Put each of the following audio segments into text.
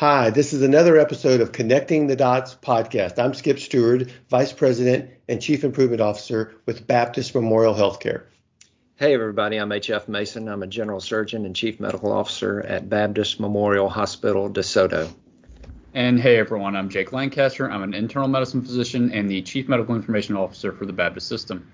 Hi, this is another episode of Connecting the Dots podcast. I'm Skip Stewart, Vice President and Chief Improvement Officer with Baptist Memorial Healthcare. Hey, everybody, I'm H.F. Mason. I'm a General Surgeon and Chief Medical Officer at Baptist Memorial Hospital, DeSoto. And hey, everyone, I'm Jake Lancaster. I'm an internal medicine physician and the Chief Medical Information Officer for the Baptist System.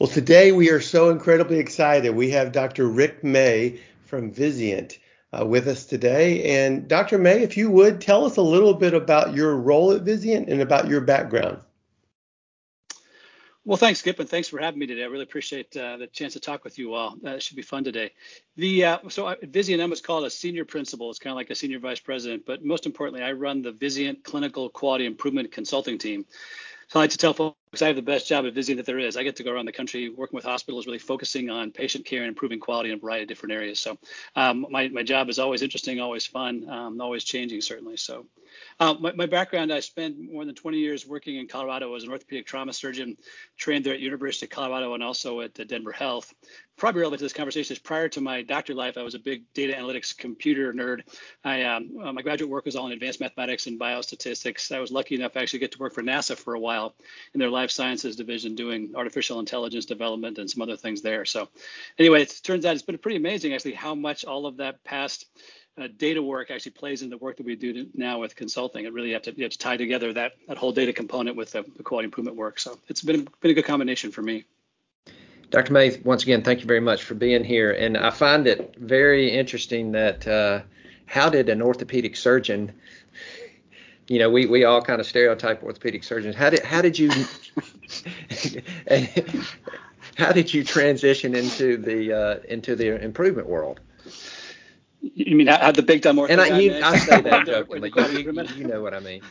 Well, today we are so incredibly excited. We have Dr. Rick May from Vizient uh, with us today. And Dr. May, if you would tell us a little bit about your role at Vizient and about your background. Well, thanks, Skip, and thanks for having me today. I really appreciate uh, the chance to talk with you all. Uh, it should be fun today. The uh, so Vizient, I'm is called a senior principal. It's kind of like a senior vice president, but most importantly, I run the Vizient Clinical Quality Improvement Consulting Team. So I like to tell folks I have the best job at Vizient that there is. I get to go around the country working with hospitals, really focusing on patient care and improving quality in a variety of different areas. So um, my, my job is always interesting, always fun, um, always changing, certainly. So uh, my, my, background, I spent more than 20 years working in Colorado as an orthopedic trauma surgeon, trained there at University of Colorado and also at Denver Health probably relevant to this conversation is prior to my doctor life, I was a big data analytics computer nerd. I um, uh, my graduate work was all in advanced mathematics and biostatistics. I was lucky enough to actually get to work for NASA for a while in their life sciences division, doing artificial intelligence development and some other things there. So, anyway, it turns out it's been pretty amazing actually how much all of that past uh, data work actually plays in the work that we do now with consulting. It really have to, you have to tie together that that whole data component with the, the quality improvement work. So it's been been a good combination for me. Dr. May, once again, thank you very much for being here. And I find it very interesting that uh, how did an orthopedic surgeon, you know, we, we all kind of stereotype orthopedic surgeons. How did how did you how did you transition into the uh, into the improvement world? You mean how the big dumb And I, you, I say that jokingly. you, you, you know what I mean.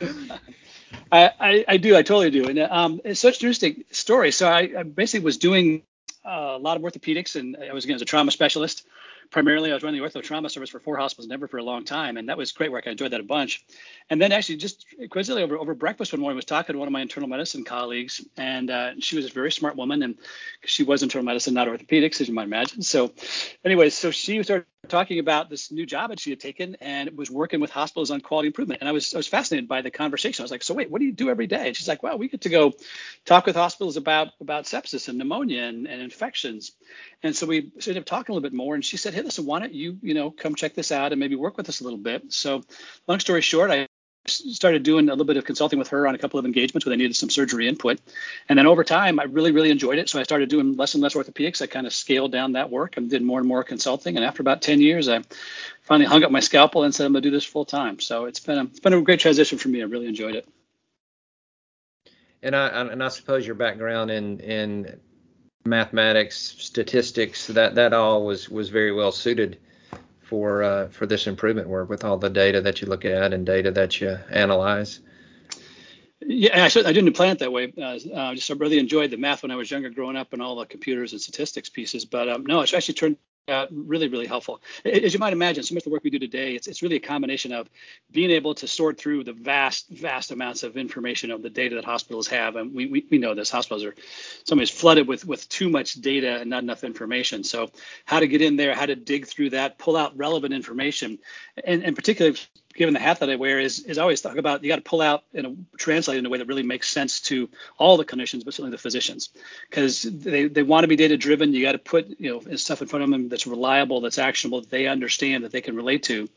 I, I, I, do. I totally do. And um, it's such an interesting story. So I, I basically was doing uh, a lot of orthopedics, and I was again as a trauma specialist. Primarily, I was running the ortho trauma service for four hospitals never for a long time, and that was great work. I enjoyed that a bunch. And then actually, just coincidentally, over, over breakfast one morning, I was talking to one of my internal medicine colleagues, and uh, she was a very smart woman, and she was internal medicine, not orthopedics, as you might imagine. So, anyways, so she started talking about this new job that she had taken and was working with hospitals on quality improvement. And I was I was fascinated by the conversation. I was like, so wait, what do you do every day? And she's like, well, we get to go talk with hospitals about about sepsis and pneumonia and, and infections. And so we ended up talking a little bit more. And she said, hey, listen, why don't you you know come check this out and maybe work with us a little bit. So long story short, I started doing a little bit of consulting with her on a couple of engagements where they needed some surgery input. And then over time, I really, really enjoyed it. So I started doing less and less orthopedics. I kind of scaled down that work and did more and more consulting. And after about 10 years, I finally hung up my scalpel and said, I'm going to do this full time. So it's been a, it's been a great transition for me. I really enjoyed it. And I, and I suppose your background in, in mathematics, statistics, that, that all was, was very well suited for uh, for this improvement work with all the data that you look at and data that you analyze? Yeah, actually, I didn't plan it that way. Uh, I just I really enjoyed the math when I was younger, growing up, and all the computers and statistics pieces. But um, no, it's actually turned uh, really, really helpful. As you might imagine, so much of the work we do today, it's, it's really a combination of being able to sort through the vast, vast amounts of information of the data that hospitals have. And we, we, we know this, hospitals are sometimes flooded with, with too much data and not enough information. So how to get in there, how to dig through that, pull out relevant information, and, and particularly given the hat that I wear, is is always talk about you got to pull out and translate in a way that really makes sense to all the clinicians, but certainly the physicians, because they, they want to be data driven. You got to put you know stuff in front of them that's reliable, that's actionable, that they understand, that they can relate to.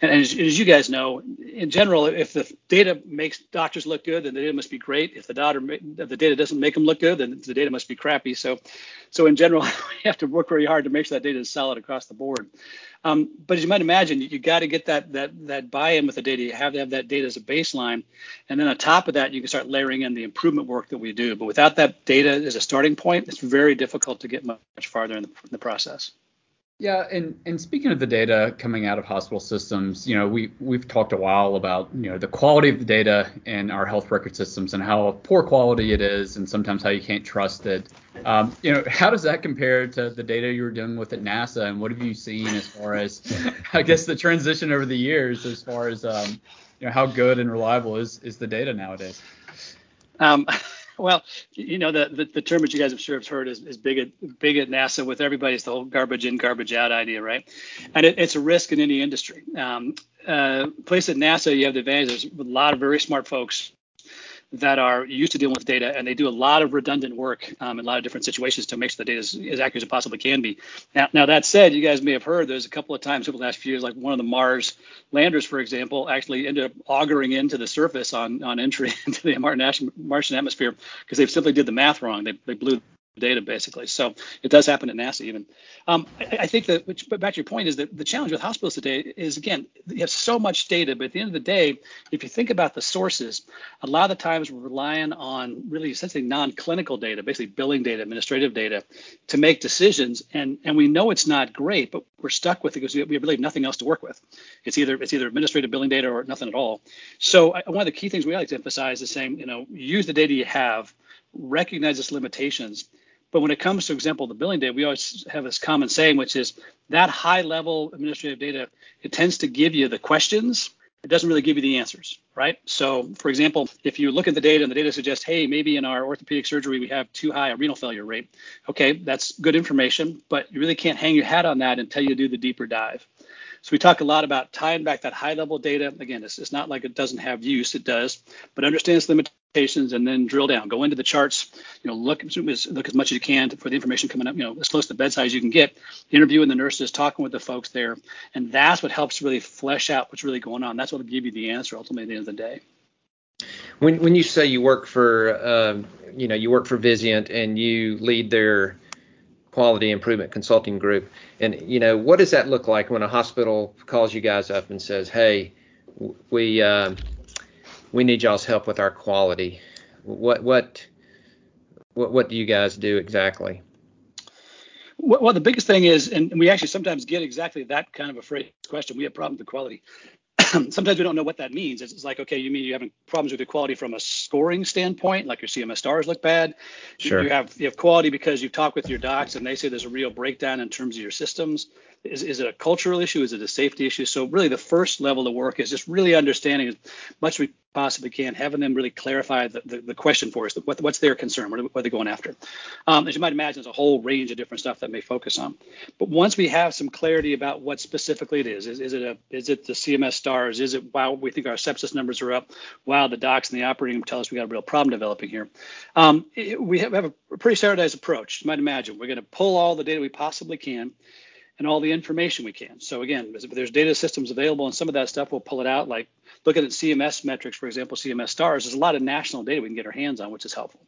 And, and as, as, you guys know, in general, if the data makes doctors look good, then the data must be great. If the data if the data doesn't make them look good, then the data must be crappy. So, so in general, you have to work very hard to make sure that data is solid across the board. Um, but as you might imagine, you, you got to get that that that buy-in with the data. You have to have that data as a baseline, and then on top of that, you can start layering in the improvement work that we do. But without that data as a starting point, it's very difficult to get much farther in the, in the process. Yeah, and and speaking of the data coming out of hospital systems, you know, we we've talked a while about you know the quality of the data in our health record systems and how poor quality it is, and sometimes how you can't trust it. Um, you know, how does that compare to the data you were dealing with at NASA, and what have you seen as far as, I guess, the transition over the years as far as um, you know how good and reliable is is the data nowadays? Um, Well, you know, the, the, the term that you guys I'm sure have heard is, is big at big at NASA with everybody. It's the whole garbage in, garbage out idea, right? And it, it's a risk in any industry. Um, uh, place at NASA, you have the advantage. There's a lot of very smart folks that are used to dealing with data, and they do a lot of redundant work um, in a lot of different situations to make sure the data is as accurate as possibly can be. Now, now, that said, you guys may have heard there's a couple of times over the last few years, like one of the Mars landers, for example, actually ended up augering into the surface on on entry into the Martian atmosphere because they simply did the math wrong. They, they blew data basically. So it does happen at NASA even. Um, I, I, think that, which, but back to your point, is that the challenge with hospitals today is again, you have so much data, but at the end of the day, if you think about the sources, a lot of the times we're relying on really essentially non-clinical data, basically billing data, administrative data, to make decisions. And and we know it's not great, but we're stuck with it because we, we really have nothing else to work with. It's either it's either administrative billing data or nothing at all. So I, one of the key things we like to emphasize is saying, you know, use the data you have, recognize its limitations but when it comes to example the billing data, we always have this common saying, which is that high level administrative data, it tends to give you the questions. It doesn't really give you the answers, right? So, for example, if you look at the data and the data suggests, hey, maybe in our orthopedic surgery we have too high a renal failure rate. Okay, that's good information, but you really can't hang your hat on that until you do the deeper dive. So we talk a lot about tying back that high level data. Again, it's, it's not like it doesn't have use, it does, but understand its limitations and then drill down. Go into the charts, you know, look, look as much as you can for the information coming up, you know, as close to bedside as you can get, interviewing the nurses, talking with the folks there. And that's what helps really flesh out what's really going on. That's what will give you the answer ultimately at the end of the day. When, when you say you work for, um, you know, you work for Vizient and you lead their quality improvement consulting group. And you know, what does that look like when a hospital calls you guys up and says, "Hey, we uh, we need y'all's help with our quality"? What what what what do you guys do exactly? Well, the biggest thing is, and we actually sometimes get exactly that kind of a phrase question. We have problems with quality. sometimes we don't know what that means. It's, like, okay, you mean you're having problems with your quality from a scoring standpoint, like your CMS stars look bad. Sure. You have you have quality because you've talked with your docs and they say there's a real breakdown in terms of your systems. Is, is it a cultural issue? Is it a safety issue? So really, the first level of work is just really understanding as much as we possibly can, having them really clarify the, the, the question for us. What, what's their concern? What are, what are they going after? Um, as you might imagine, there's a whole range of different stuff that may focus on. But once we have some clarity about what specifically it is, is, is it a is it the CMS stars? Is it wow we think our sepsis numbers are up? Wow, the docs and the operating room tell us we got a real problem developing here. Um, it, we have, have a pretty standardized approach. You might imagine we're going to pull all the data we possibly can and all the information we can. So again, there's data systems available, and some of that stuff we'll pull it out. Like looking at CMS metrics, for example, CMS stars. There's a lot of national data we can get our hands on, which is helpful.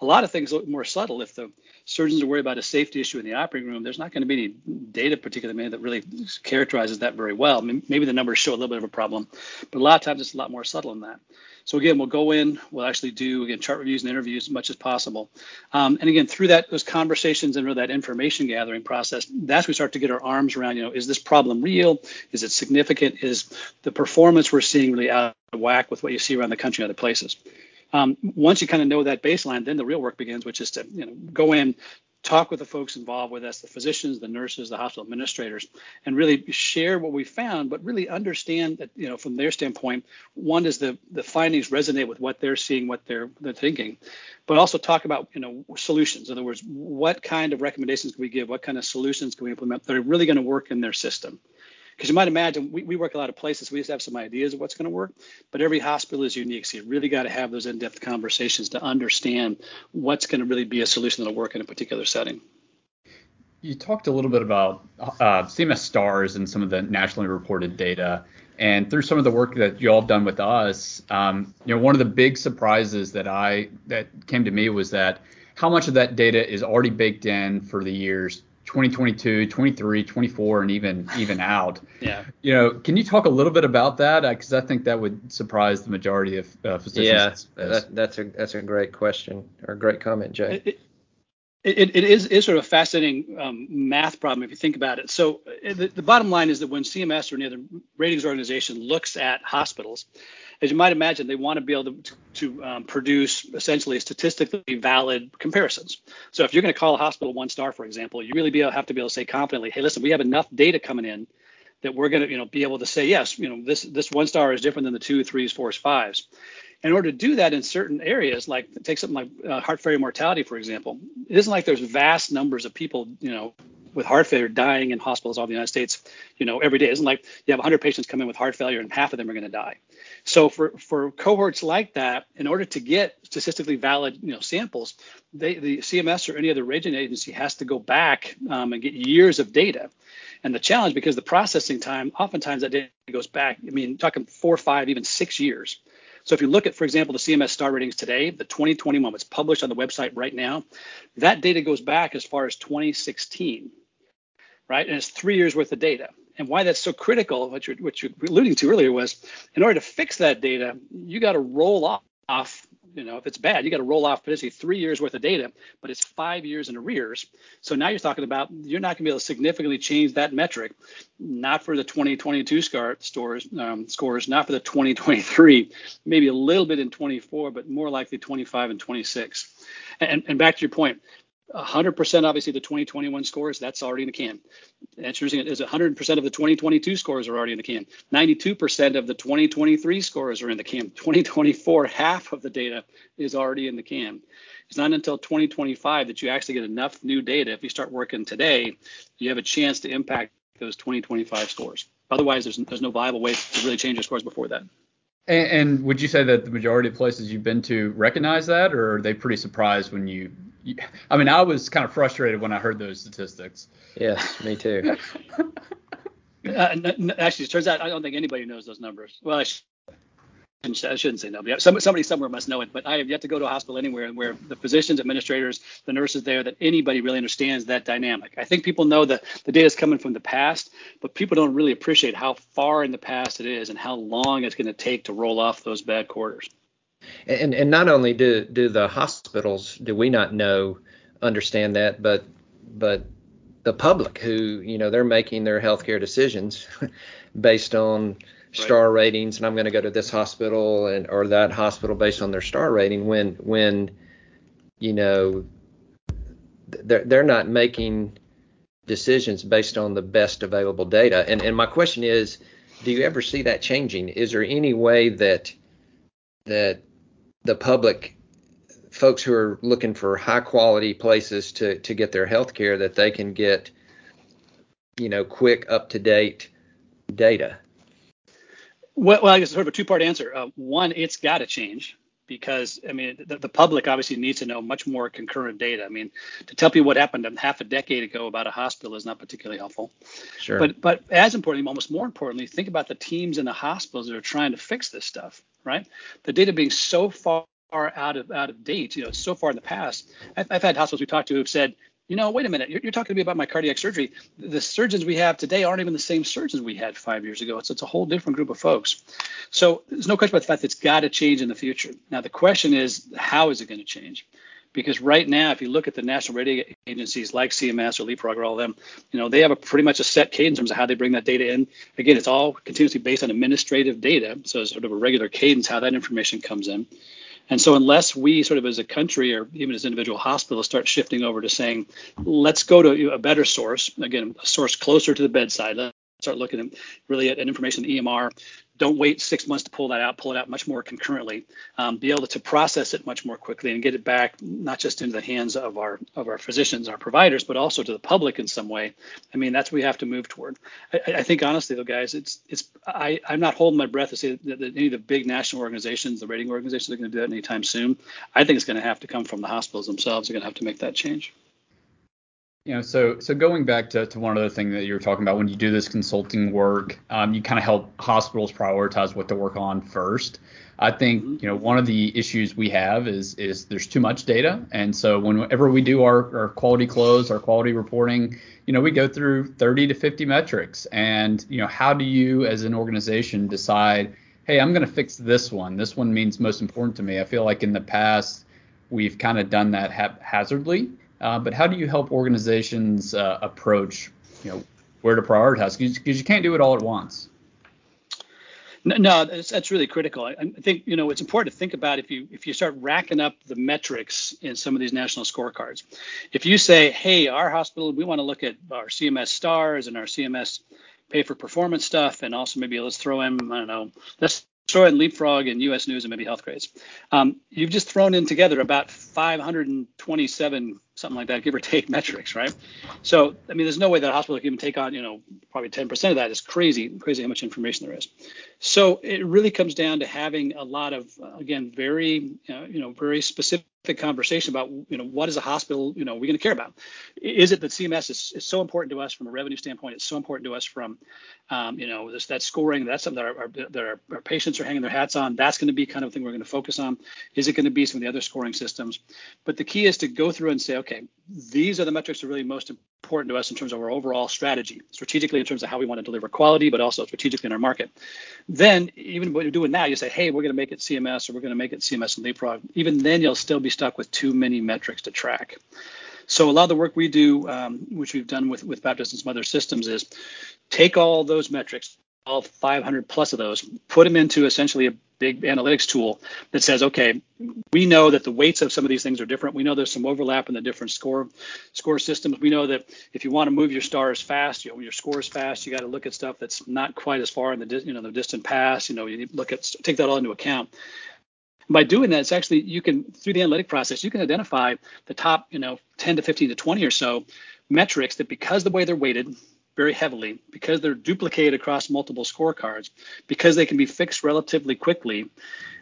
A lot of things look more subtle. If the surgeons are worried about a safety issue in the operating room, there's not going to be any data particularly that really characterizes that very well. maybe the numbers show a little bit of a problem, but a lot of times it's a lot more subtle than that. So again, we'll go in, we'll actually do again chart reviews and interviews as much as possible. Um, and again, through that those conversations and that information gathering process, that's we start to get our arms around. You know, is this problem real? Is it significant? Is the performance we're seeing really out of whack with what you see around the country and other places? Um, once you kind of know that baseline, then the real work begins, which is to you know go in, talk with the folks involved with us, the physicians, the nurses, the hospital administrators, and really share what we found, but really understand that, you know, from their standpoint, one is the the findings resonate with what they're seeing, what they're they're thinking, but also talk about, you know, solutions. In other words, what kind of recommendations can we give? What kind of solutions can we implement that are really going to work in their system? Because you might imagine we, we work a lot of places. We just have some ideas of what's going to work, but every hospital is unique. So you really got to have those in-depth conversations to understand what's going to really be a solution that'll work in a particular setting. You talked a little bit about uh, CMS stars and some of the nationally reported data. And through some of the work that you all have done with us, um, you know, one of the big surprises that I that came to me was that how much of that data is already baked in for the years 2022, 23, 24, and even even out. Yeah. You know, can you talk a little bit about that? Because uh, I think that would surprise the majority of uh, physicians. Yeah, that, that's a that's a great question or a great comment, Jay. It, it, it is, is sort of a fascinating um, math problem if you think about it. So uh, the, the bottom line is that when CMS or any other ratings organization looks at hospitals, as you might imagine, they want to be able to, to um, produce essentially statistically valid comparisons. So if you're going to call a hospital one star, for example, you really be able, have to be able to say confidently, hey, listen, we have enough data coming in that we're going to, you know, be able to say yes, you know, this this one star is different than the two, threes, fours, fives. In order to do that in certain areas, like take something like uh, heart failure mortality, for example, it isn't like there's vast numbers of people, you know, with heart failure dying in hospitals all over the United States, you know, every day. It isn't like you have 100 patients come in with heart failure and half of them are going to die. So for for cohorts like that, in order to get statistically valid, you know, samples, they, the CMS or any other rating agency has to go back um, and get years of data. And the challenge, because the processing time, oftentimes that data goes back. I mean, talking four, five, even six years. So if you look at, for example, the CMS star ratings today, the 2021 was published on the website right now, that data goes back as far as 2016 right? And it's three years worth of data. And why that's so critical, what you're, what you're alluding to earlier, was in order to fix that data, you got to roll off. You know, if it's bad, you got to roll off potentially three years worth of data, but it's five years in arrears. So now you're talking about you're not going to be able to significantly change that metric, not for the 2022 scar, stores, um, scores, not for the 2023, maybe a little bit in 24, but more likely 25 and 26. And, and back to your point, 100% obviously the 2021 scores that's already in the can. The answer is 100% of the 2022 scores are already in the can. 92% of the 2023 scores are in the can. 2024 half of the data is already in the can. It's not until 2025 that you actually get enough new data. If you start working today you have a chance to impact those 2025 scores. Otherwise there's, there's no viable way to really change your scores before that and, and would you say that the majority of places you've been to recognize that or are they pretty surprised when you I mean, I was kind of frustrated when I heard those statistics. Yes, me too. uh, actually, it turns out I don't think anybody knows those numbers. Well, I, sh- I shouldn't say nobody. Somebody somewhere must know it, but I have yet to go to a hospital anywhere where the physicians, administrators, the nurses there, that anybody really understands that dynamic. I think people know that the data is coming from the past, but people don't really appreciate how far in the past it is and how long it's going to take to roll off those bad quarters. And and not only do do the hospitals do we not know understand that, but but the public who you know they're making their healthcare decisions based on star right. ratings, and I'm going to go to this hospital and or that hospital based on their star rating. When when you know they're they're not making decisions based on the best available data. And and my question is, do you ever see that changing? Is there any way that that the public folks who are looking for high quality places to to get their health care that they can get you know quick up to date data well, well i guess sort of a two part answer uh, one it's got to change because I mean the, the, public obviously needs to know much more concurrent data. I mean, to tell people what happened half a decade ago about a hospital is not particularly helpful. Sure. But but as importantly, almost more importantly, think about the teams in the hospitals that are trying to fix this stuff right? The data being so far out of out of date, you know, so far in the past. I've, I've had hospitals we talked to who've said, you know, wait a minute, you're, you're, talking to me about my cardiac surgery. The surgeons we have today aren't even the same surgeons we had five years ago. It's, it's a whole different group of folks. So there's no question about the fact that it's got to change in the future. Now the question is, how is it going to change? Because right now, if you look at the national rating agencies like CMS or Leapfrog or all of them, you know, they have a pretty much a set cadence in terms of how they bring that data in. Again, it's all continuously based on administrative data, so it's sort of a regular cadence how that information comes in. And so, unless we sort of as a country or even as individual hospitals start shifting over to saying, let's go to a better source, again, a source closer to the bedside, let's start looking at really at, at information EMR, don't wait six months to pull that out, pull it out much more concurrently, um, be able to process it much more quickly and get it back not just into the hands of our of our physicians, our providers, but also to the public in some way. I mean, that's what we have to move toward. I, I think honestly, though, guys, it's it's I, I'm not holding my breath to say that, that any of the big national organizations, the rating organizations, are going to do that anytime soon. I think it's going to have to come from the hospitals themselves. They're going to have to make that change. You know, so so going back to, to one other thing that you were talking about when you do this consulting work, um, you kind of help hospitals prioritize what to work on first. I think you know one of the issues we have is is there's too much data, and so whenever we do our, our quality close, our quality reporting, you know, we go through 30 to 50 metrics, and you know, how do you as an organization decide, hey, I'm going to fix this one. This one means most important to me. I feel like in the past we've kind of done that haphazardly uh, but how do you help organizations uh, approach, you know, where to prioritize? Because you can't do it all at once. No, that's, that's really critical. I, I, think you know it's important to think about if you if you start racking up the metrics in some of these national scorecards. If you say, hey, our hospital, we want to look at our CMS stars and our CMS pay for performance stuff, and also maybe let's throw in I don't know let's throw in Leapfrog and U.S. News and maybe Healthgrades. Um, you've just thrown in together about 527 something like that, give or take metrics, right? So, I mean, there's no way that a hospital can even take on, you know, probably 10% of that is crazy, crazy how much information there is. So it really comes down to having a lot of, again, very, uh, you know, very specific conversation about you know what is a hospital you know we're going to care about? Is it that cms is, is so important to us from a revenue standpoint it's so important to us from um, you know this, that scoring that's something that, our, our, that our, our, patients are hanging their hats on that's going to be kind of thing we're going to focus on. Is it going to be some of the other scoring systems? But the key is to go through and say okay these are the metrics that are really most important to us in terms of our overall strategy strategically in terms of how we want to deliver quality but also strategically in our market then even when you're doing that you say hey we're going to make it cms or we're going to make it cms and leapfrog even then you'll still be stuck with too many metrics to track. So a lot of the work we do, um, which we've done with, with Baptist and some other systems, is take all those metrics, all 500 plus of those, put them into essentially a big analytics tool that says, okay, we know that the weights of some of these things are different. We know there's some overlap in the different score score systems. We know that if you want to move your stars fast, you know, your scores fast, you got to look at stuff that's not quite as far in the you know the distant past. You know, you look at take that all into account by doing that, it's actually you can through the analytic process you can identify the top you know 10 to 15 to 20 or so metrics that because the way they're weighted very heavily because they're duplicated across multiple scorecards because they can be fixed relatively quickly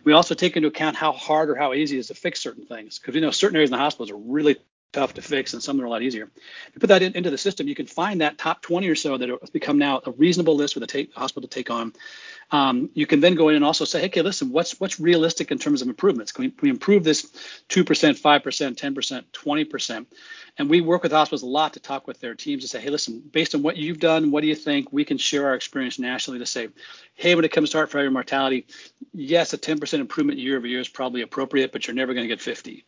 we also take into account how hard or how easy it is to fix certain things. Because you know certain areas in the hospitals are really tough to fix and some are a lot easier. If you put that in, into the system, you can find that top 20 or so that have become now a reasonable list for the take, hospital to take on um, you can then go in and also say, hey, okay, listen, what's what's realistic in terms of improvements? Can we, can we improve this 2%, 5%, 10%, 20%? And we work with hospitals a lot to talk with their teams to say, hey, listen, based on what you've done, what do you think? We can share our experience nationally to say, hey, when it comes to heart failure mortality, yes, a 10% improvement year over year is probably appropriate, but you're never going to get 50.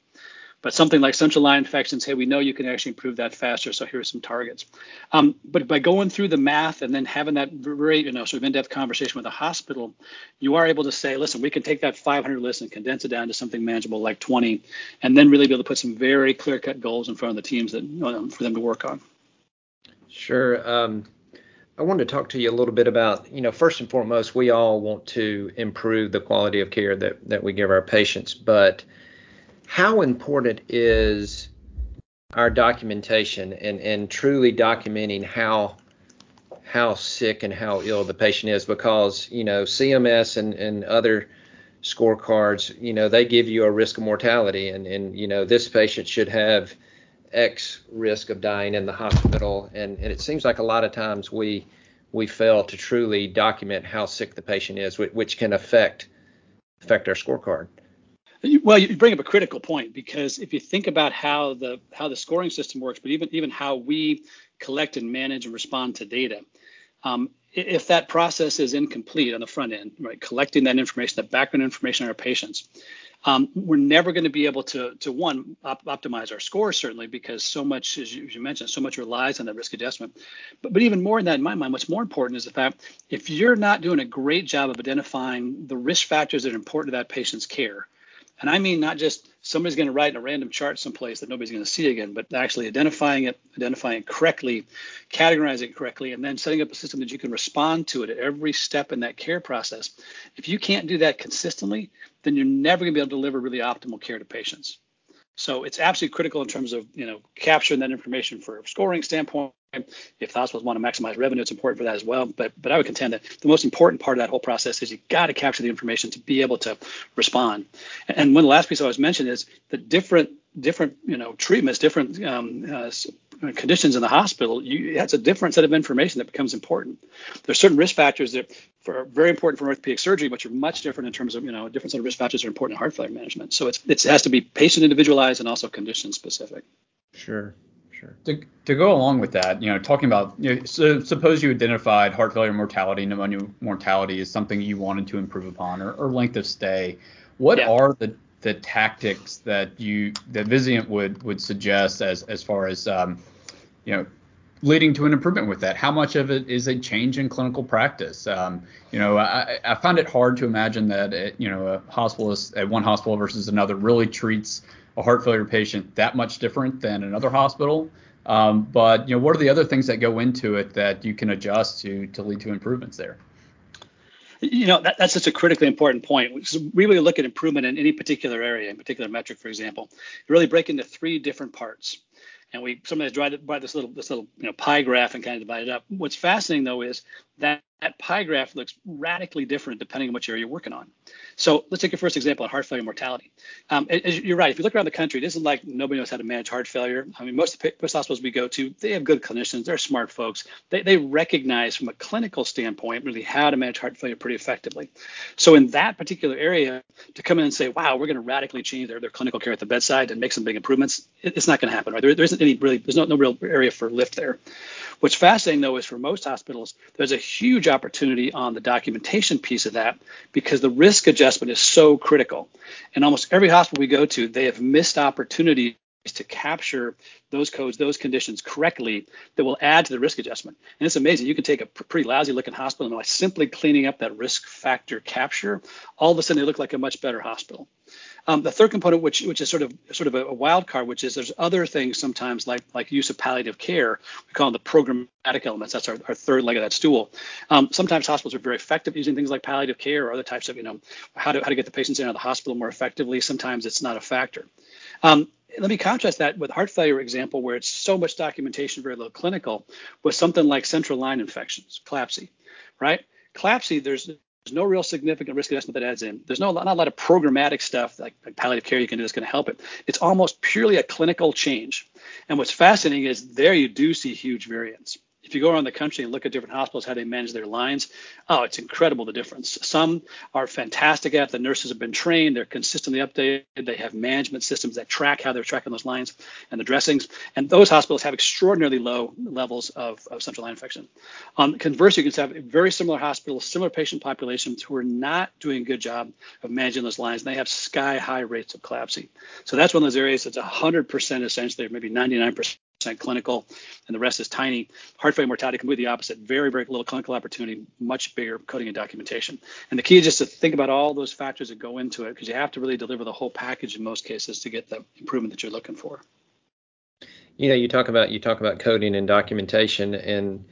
But something like central line infections, hey, we know you can actually improve that faster. So here are some targets. Um, but by going through the math and then having that very, you know, sort of in-depth conversation with the hospital, you are able to say, listen, we can take that 500 list and condense it down to something manageable like 20, and then really be able to put some very clear-cut goals in front of the teams that um, for them to work on. Sure. Um, I wanted to talk to you a little bit about, you know, first and foremost, we all want to improve the quality of care that that we give our patients, but how important is our documentation and, and truly documenting how how sick and how ill the patient is? Because you know CMS and, and other scorecards you know they give you a risk of mortality. And and you know this patient should have X risk of dying in the hospital. And, and it seems like a lot of times we we fail to truly document how sick the patient is which can affect affect our scorecard. Well, you bring up a critical point because if you think about how the how the scoring system works, but even even how we collect and manage and respond to data, um, if that process is incomplete on the front end, right, collecting that information, that background information on our patients, um, we're never going to be able to to one op- optimize our scores certainly because so much, as you, as you, mentioned, so much relies on that risk adjustment. But but even more than that, in my mind, what's more important is the fact if you're not doing a great job of identifying the risk factors that are important to that patient's care and I mean not just somebody's going to write in a random chart someplace that nobody's going to see again, but actually identifying it, identifying it correctly, categorizing it correctly, and then setting up a system that you can respond to it at every step in that care process. If you can't do that consistently, then you're never going to be able to deliver really optimal care to patients. So it's absolutely critical in terms of you know capturing that information for scoring standpoint. If hospitals want to maximize revenue, it's important for that as well. But but I would contend that the most important part of that whole process is you got to capture the information to be able to respond. And one last piece I was mentioned is the different different you know treatments, different um, uh, conditions in the hospital, you, that's a different set of information that becomes important. There's certain risk factors that are very important for orthopedic surgery, but are much different in terms of, you know, different set of risk factors are important in heart failure management. So it's, it has to be patient individualized and also condition specific. Sure. Sure. To, to go along with that, you know, talking about, you know, so suppose you identified heart failure mortality, pneumonia mortality is something you wanted to improve upon, or, or length of stay. What yeah. are the the tactics that you that Vizient would would suggest as as far as um, you know leading to an improvement with that? How much of it is a change in clinical practice? Um, you know, I, I find it hard to imagine that it, you know a hospitalist at one hospital versus another really treats a heart failure patient that much different than another hospital. Um, but you know, what are the other things that go into it that you can adjust to to lead to improvements there? You know, that, that's such a critically important point. We really look at improvement in any particular area, in particular metric, for example, you really break into three different parts. And we sometimes draw this little this little you know pie graph and kind of divide it up. What's fascinating though is that that pie graph looks radically different depending on which area you're working on. So let's take your first example on heart failure mortality. Um, you're right. If you look around the country, this is like nobody knows how to manage heart failure. I mean, most of most hospitals we go to, they have good clinicians. They're smart folks. They, they recognize from a clinical standpoint really how to manage heart failure pretty effectively. So in that particular area, to come in and say, wow, we're going to radically change their, their clinical care at the bedside and make some big improvements, it, it's not going to happen, right? There, there isn't any really, there's no, no real area for lift there. What's fascinating though is for most hospitals, there's a huge opportunity on the documentation piece of that because the risk adjustment is so critical. And almost every hospital we go to, they have missed opportunities to capture those codes, those conditions correctly that will add to the risk adjustment. And it's amazing. You can take a pretty lousy looking hospital and by simply cleaning up that risk factor capture, all of a sudden they look like a much better hospital. Um, the third component, which which is sort of sort of a, a, wild card, which is there's other things sometimes like like use of palliative care. We call them the programmatic elements. That's our, our third leg of that stool. Um, sometimes hospitals are very effective using things like palliative care or other types of you know how to how to get the patients in out of the hospital more effectively. Sometimes it's not a factor. Um, let me contrast that with heart failure example where it's so much documentation, very little clinical, with something like central line infections, CLABSI, right? CLABSI, there's there's no real significant risk assessment that adds in. There's no not a lot of programmatic stuff like, like palliative care you can do that's going to help it. It's almost purely a clinical change. And what's fascinating is there you do see huge variance if you go around the country and look at different hospitals, how they manage their lines, oh, it's incredible the difference. Some are fantastic at. The nurses have been trained. They're consistently updated. They have management systems that track how they're tracking those lines and the dressings. And those hospitals have extraordinarily low levels of, of central line infection. Um, conversely, you can have very similar hospitals, similar patient populations who are not doing a good job of managing those lines. And they have sky high rates of CLABSI. So that's one of those areas that's 100% essentially, or maybe 99% clinical, and the rest is tiny. Heart failure mortality be the opposite. Very, very little clinical opportunity, much bigger coding and documentation. And the key is just to think about all those factors that go into it because you have to really deliver the whole package in most cases to get the improvement that you're looking for. You know, you talk about you talk about coding and documentation, and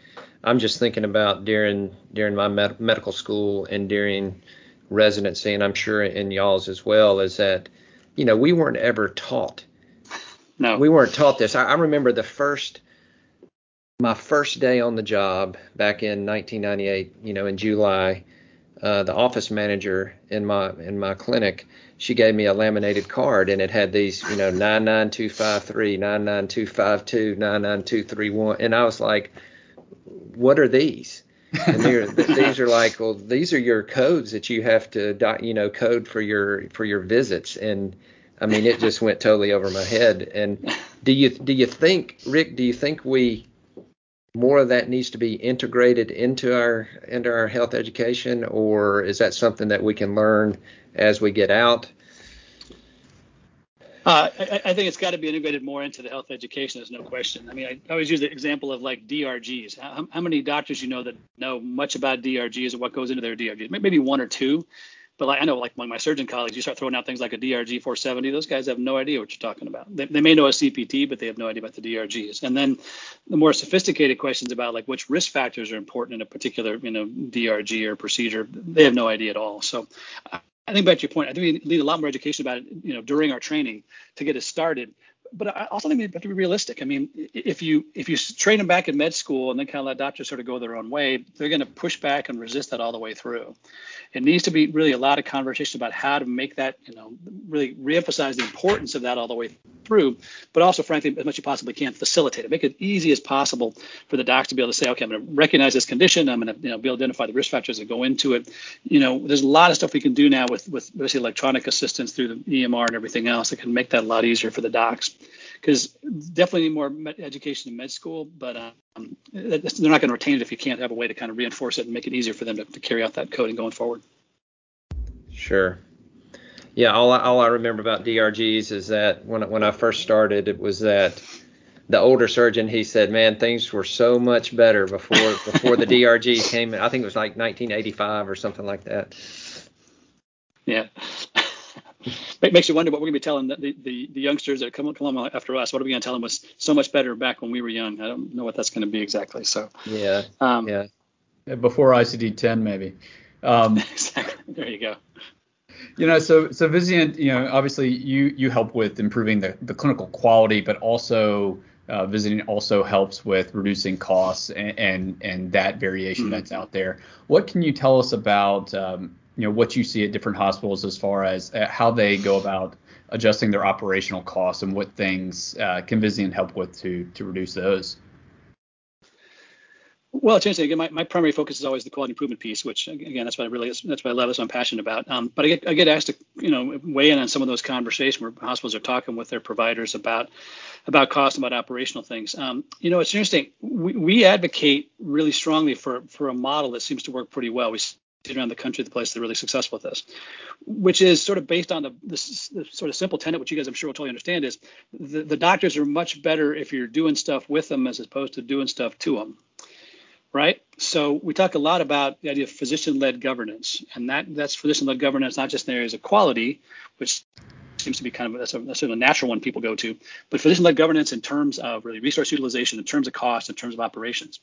I'm just thinking about during during my med- medical school and during residency, and I'm sure in y'all's as well, is that you know we weren't ever taught no. We weren't taught this. I, I remember the first my first day on the job back in 1998, you know, in July, uh, the office manager in my in my clinic, she gave me a laminated card and it had these, you know, 99253, 99252, 99231, and I was like, what are these? and these are like, well, these are your codes that you have to, you know, code for your for your visits, and I mean, it just went totally over my head. And do you do you think, Rick? Do you think we more of that needs to be integrated into our into our health education, or is that something that we can learn as we get out? Uh, I, I, think it's got to be integrated more into the health education. There's no question. I mean, I always use the example of like DRGs. How, how many doctors you know that know much about DRGs and what goes into their DRGs? Maybe one or two. But like, I know, like my surgeon colleagues, you start throwing out things like a DRG 470. Those guys have no idea what you're talking about. They, they may know a CPT, but they have no idea about the DRGs. And then the more sophisticated questions about like which risk factors are important in a particular, you know, DRG or procedure, they have no idea at all. So I think back to your point, I think we need a lot more education about it, you know, during our training to get us started but I also think we have to be realistic. I mean, if you if you train them back in med school and then kind of let doctors sort of go their own way, they're going to push back and resist that all the way through. It needs to be really a lot of conversation about how to make that, you know, really reemphasize the importance of that all the way through, but also, frankly, as much as you possibly can, facilitate it. Make it easy as possible for the docs to be able to say, okay, I'm going to recognize this condition. I'm going to, you know, be able to identify the risk factors that go into it. You know, there's a lot of stuff we can do now with with basically electronic assistance through the EMR and everything else that can make that a lot easier for the docs because definitely need more education in med school, but um, they're not going to retain it if you can't have a way to kind of reinforce it and make it easier for them to, to carry out that coding going forward. Sure. Yeah, all I, all I remember about DRGs is that when when I first started, it was that the older surgeon he said, "Man, things were so much better before before the DRG came in. I think it was like 1985 or something like that." Yeah. It makes you wonder what we're going to be telling the, the, the youngsters that come, come along after us. What are we going to tell them was so much better back when we were young? I don't know what that's going to be exactly. So yeah, um, yeah. Before ICD 10, maybe. Um, exactly. There you go. You know, so so Vizient, you know, obviously you you help with improving the, the clinical quality, but also uh, Vizient also helps with reducing costs and and, and that variation mm-hmm. that's out there. What can you tell us about um, you know what you see at different hospitals as far as uh, how they go about adjusting their operational costs and what things uh, can Vizient help with to to reduce those? Well, it's interesting. Again, my, my primary focus is always the quality improvement piece, which again, that's what I really that's what I love, that's what I'm passionate about. Um, but I get I get asked to you know weigh in on some of those conversations where hospitals are talking with their providers about about cost, about operational things. Um, you know, it's interesting. We, we advocate really strongly for for a model that seems to work pretty well. We around the country the place that are really successful at this, which is sort of based on the, the, sort of simple tenet, which you guys I'm sure will totally understand, is the, the doctors are much better if you're doing stuff with them as opposed to doing stuff to them right? So we talk a lot about the idea of physician-led governance, and that that's physician-led governance not just in areas of quality, which seems to be kind of that's a, that's sort of a natural one people go to, but physician-led governance in terms of really resource utilization, in terms of cost, in terms of operations,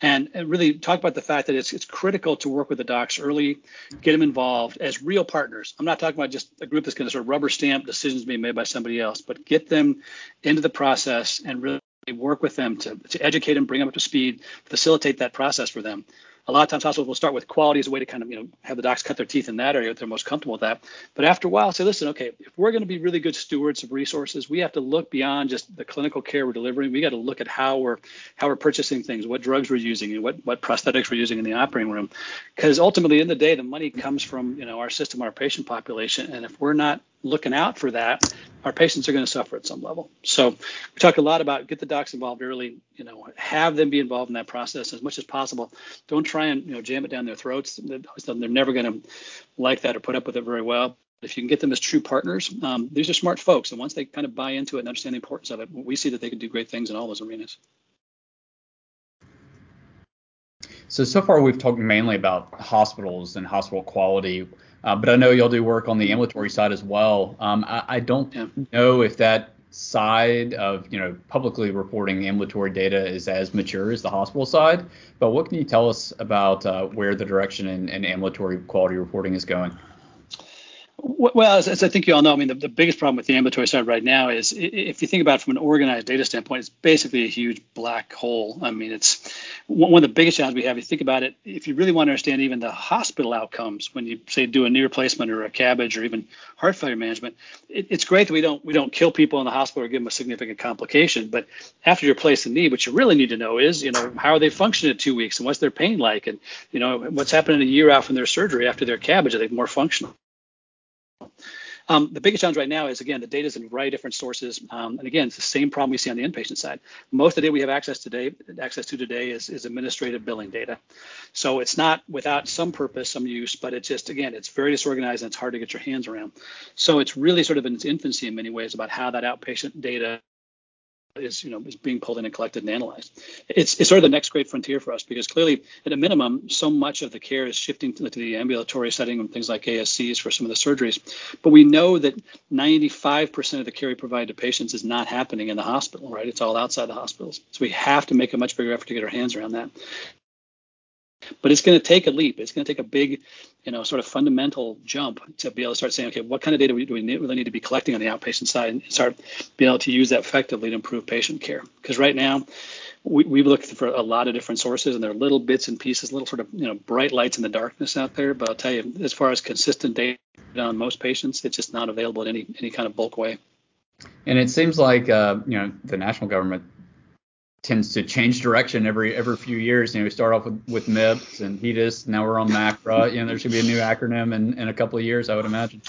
and, and really talk about the fact that it's it's critical to work with the docs early, get them involved as real partners. I'm not talking about just a group that's going to sort of rubber stamp decisions being made by somebody else, but get them into the process and really work with them to, to educate them, bring them up to speed, facilitate that process for them. A lot of times hospitals will start with quality as a way to kind of, you know, have the docs cut their teeth in that area if they're most comfortable with that. But after a while, say, listen, okay, if we're going to be really good stewards of resources, we have to look beyond just the clinical care we're delivering. We got to look at how we're how we're purchasing things, what drugs we're using, and what what prosthetics we're using in the operating room. Because ultimately, in the day, the money comes from you know our system, our patient population, and if we're not looking out for that, our patients are going to suffer at some level. So we talk a lot about get the docs involved early, you know, have them be involved in that process as much as possible. Don't try and you know jam it down their throats. They're never going to like that or put up with it very well. If you can get them as true partners, um, these are smart folks, and once they kind of buy into it and understand the importance of it, we see that they can do great things in all those arenas. So so far we've talked mainly about hospitals and hospital quality. Uh, but I know you'll do work on the ambulatory side as well. Um, I, I, don't yeah. know if that side of you know publicly reporting ambulatory data is as mature as the hospital side. But what can you tell us about uh, where the direction in, in ambulatory quality reporting is going? Well, as, as, I think you all know, I mean, the, the, biggest problem with the ambulatory side right now is if you think about it from an organized data standpoint, it's basically a huge black hole. I mean, it's one of the biggest challenges we have. You think about it, if you really want to understand even the hospital outcomes when you say do a knee replacement or a CABG or even heart failure management, it, it's great that we don't we don't kill people in the hospital or give them a significant complication. But after you replace the knee, what you really need to know is, you know, how are they functioning two weeks and what's their pain like, and you know, what's happening a year out from their surgery after their CABG, are they more functional? Um, the biggest challenge right now is again the data is in very different sources, um, and again it's the same problem we see on the inpatient side. Most of the data we have access today, access to today, is, is administrative billing data. So it's not without some purpose, some use, but it's just again it's very disorganized and it's hard to get your hands around. So it's really sort of in its infancy in many ways about how that outpatient data is you know is being pulled in and collected and analyzed. It's it's sort of the next great frontier for us because clearly at a minimum so much of the care is shifting to, to the ambulatory setting and things like ASCs for some of the surgeries, but we know that 95% of the care we provide to patients is not happening in the hospital, right? It's all outside the hospitals. So we have to make a much bigger effort to get our hands around that. But it's going to take a leap. It's going to take a big, you know, sort of fundamental jump to be able to start saying, okay, what kind of data do we really need to be collecting on the outpatient side and start being able to use that effectively to improve patient care? Because right now, we, we've looked for a lot of different sources, and there are little bits and pieces, little sort of you know bright lights in the darkness out there. But I'll tell you, as far as consistent data on most patients, it's just not available in any any kind of bulk way. And it seems like uh, you know the national government tends to change direction every every few years. You know, we start off with, with MIPS and HEDIS. Now we're on MACRA. You know, there should be a new acronym in, in a couple of years, I would imagine.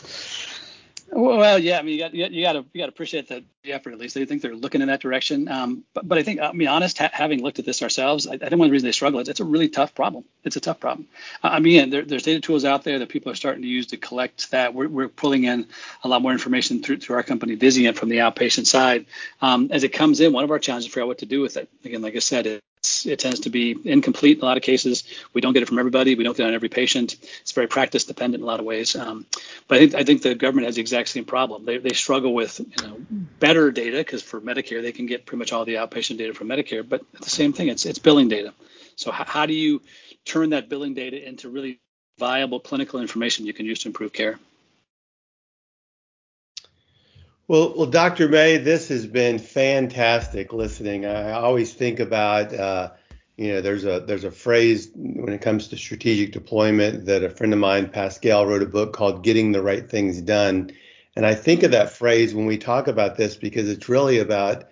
Well, yeah, I mean, you got you got to you got to appreciate the effort at least. They think they're looking in that direction. Um, but but I think, I mean, honest, ha- having looked at this ourselves, I, I, think one of the reasons they struggle is it's a really tough problem. It's a tough problem. I mean, there, there's data tools out there that people are starting to use to collect that. We're, we're pulling in a lot more information through through our company Vizient from the outpatient side. Um, as it comes in, one of our challenges is figure out what to do with it. Again, like I said, tends to be incomplete in a lot of cases. We don't get it from everybody. We don't get it on every patient. It's very practice dependent in a lot of ways. Um, but I think, I think the government has the exact same problem. They, they struggle with you know better data because for Medicare they can get pretty much all the outpatient data from Medicare. But the same thing, it's it's billing data. So how do you turn that billing data into really viable clinical information you can use to improve care. Well, well, Dr. May, this has been fantastic listening. I always think about, uh, you know, there's a there's a phrase when it comes to strategic deployment that a friend of mine, Pascal, wrote a book called "Getting the Right Things Done," and I think of that phrase when we talk about this because it's really about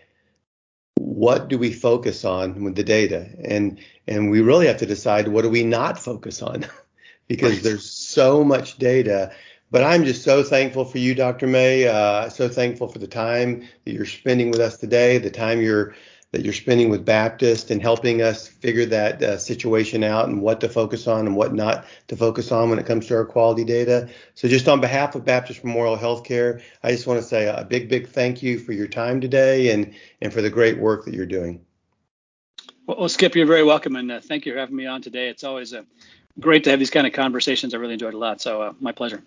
what do we focus on with the data, and and we really have to decide what do we not focus on because there's so much data but I'm just so thankful for you, Dr. May. Uh, so thankful for the time that you're spending with us today, the time you're that you're spending with Baptist and helping us figure that uh, situation out and what to focus on and what not to focus on when it comes to our quality data. So, just on behalf of Baptist Memorial Healthcare, I just want to say a big, big thank you for your time today and and for the great work that you're doing. Well, Skip, you're very welcome, and uh, thank you for having me on today. It's always uh, great to have these kind of conversations. I really enjoyed a lot. So, uh, my pleasure.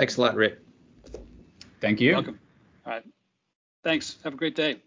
Thanks a lot, Rick. Thank you. Welcome. All right. Thanks. Have a great day.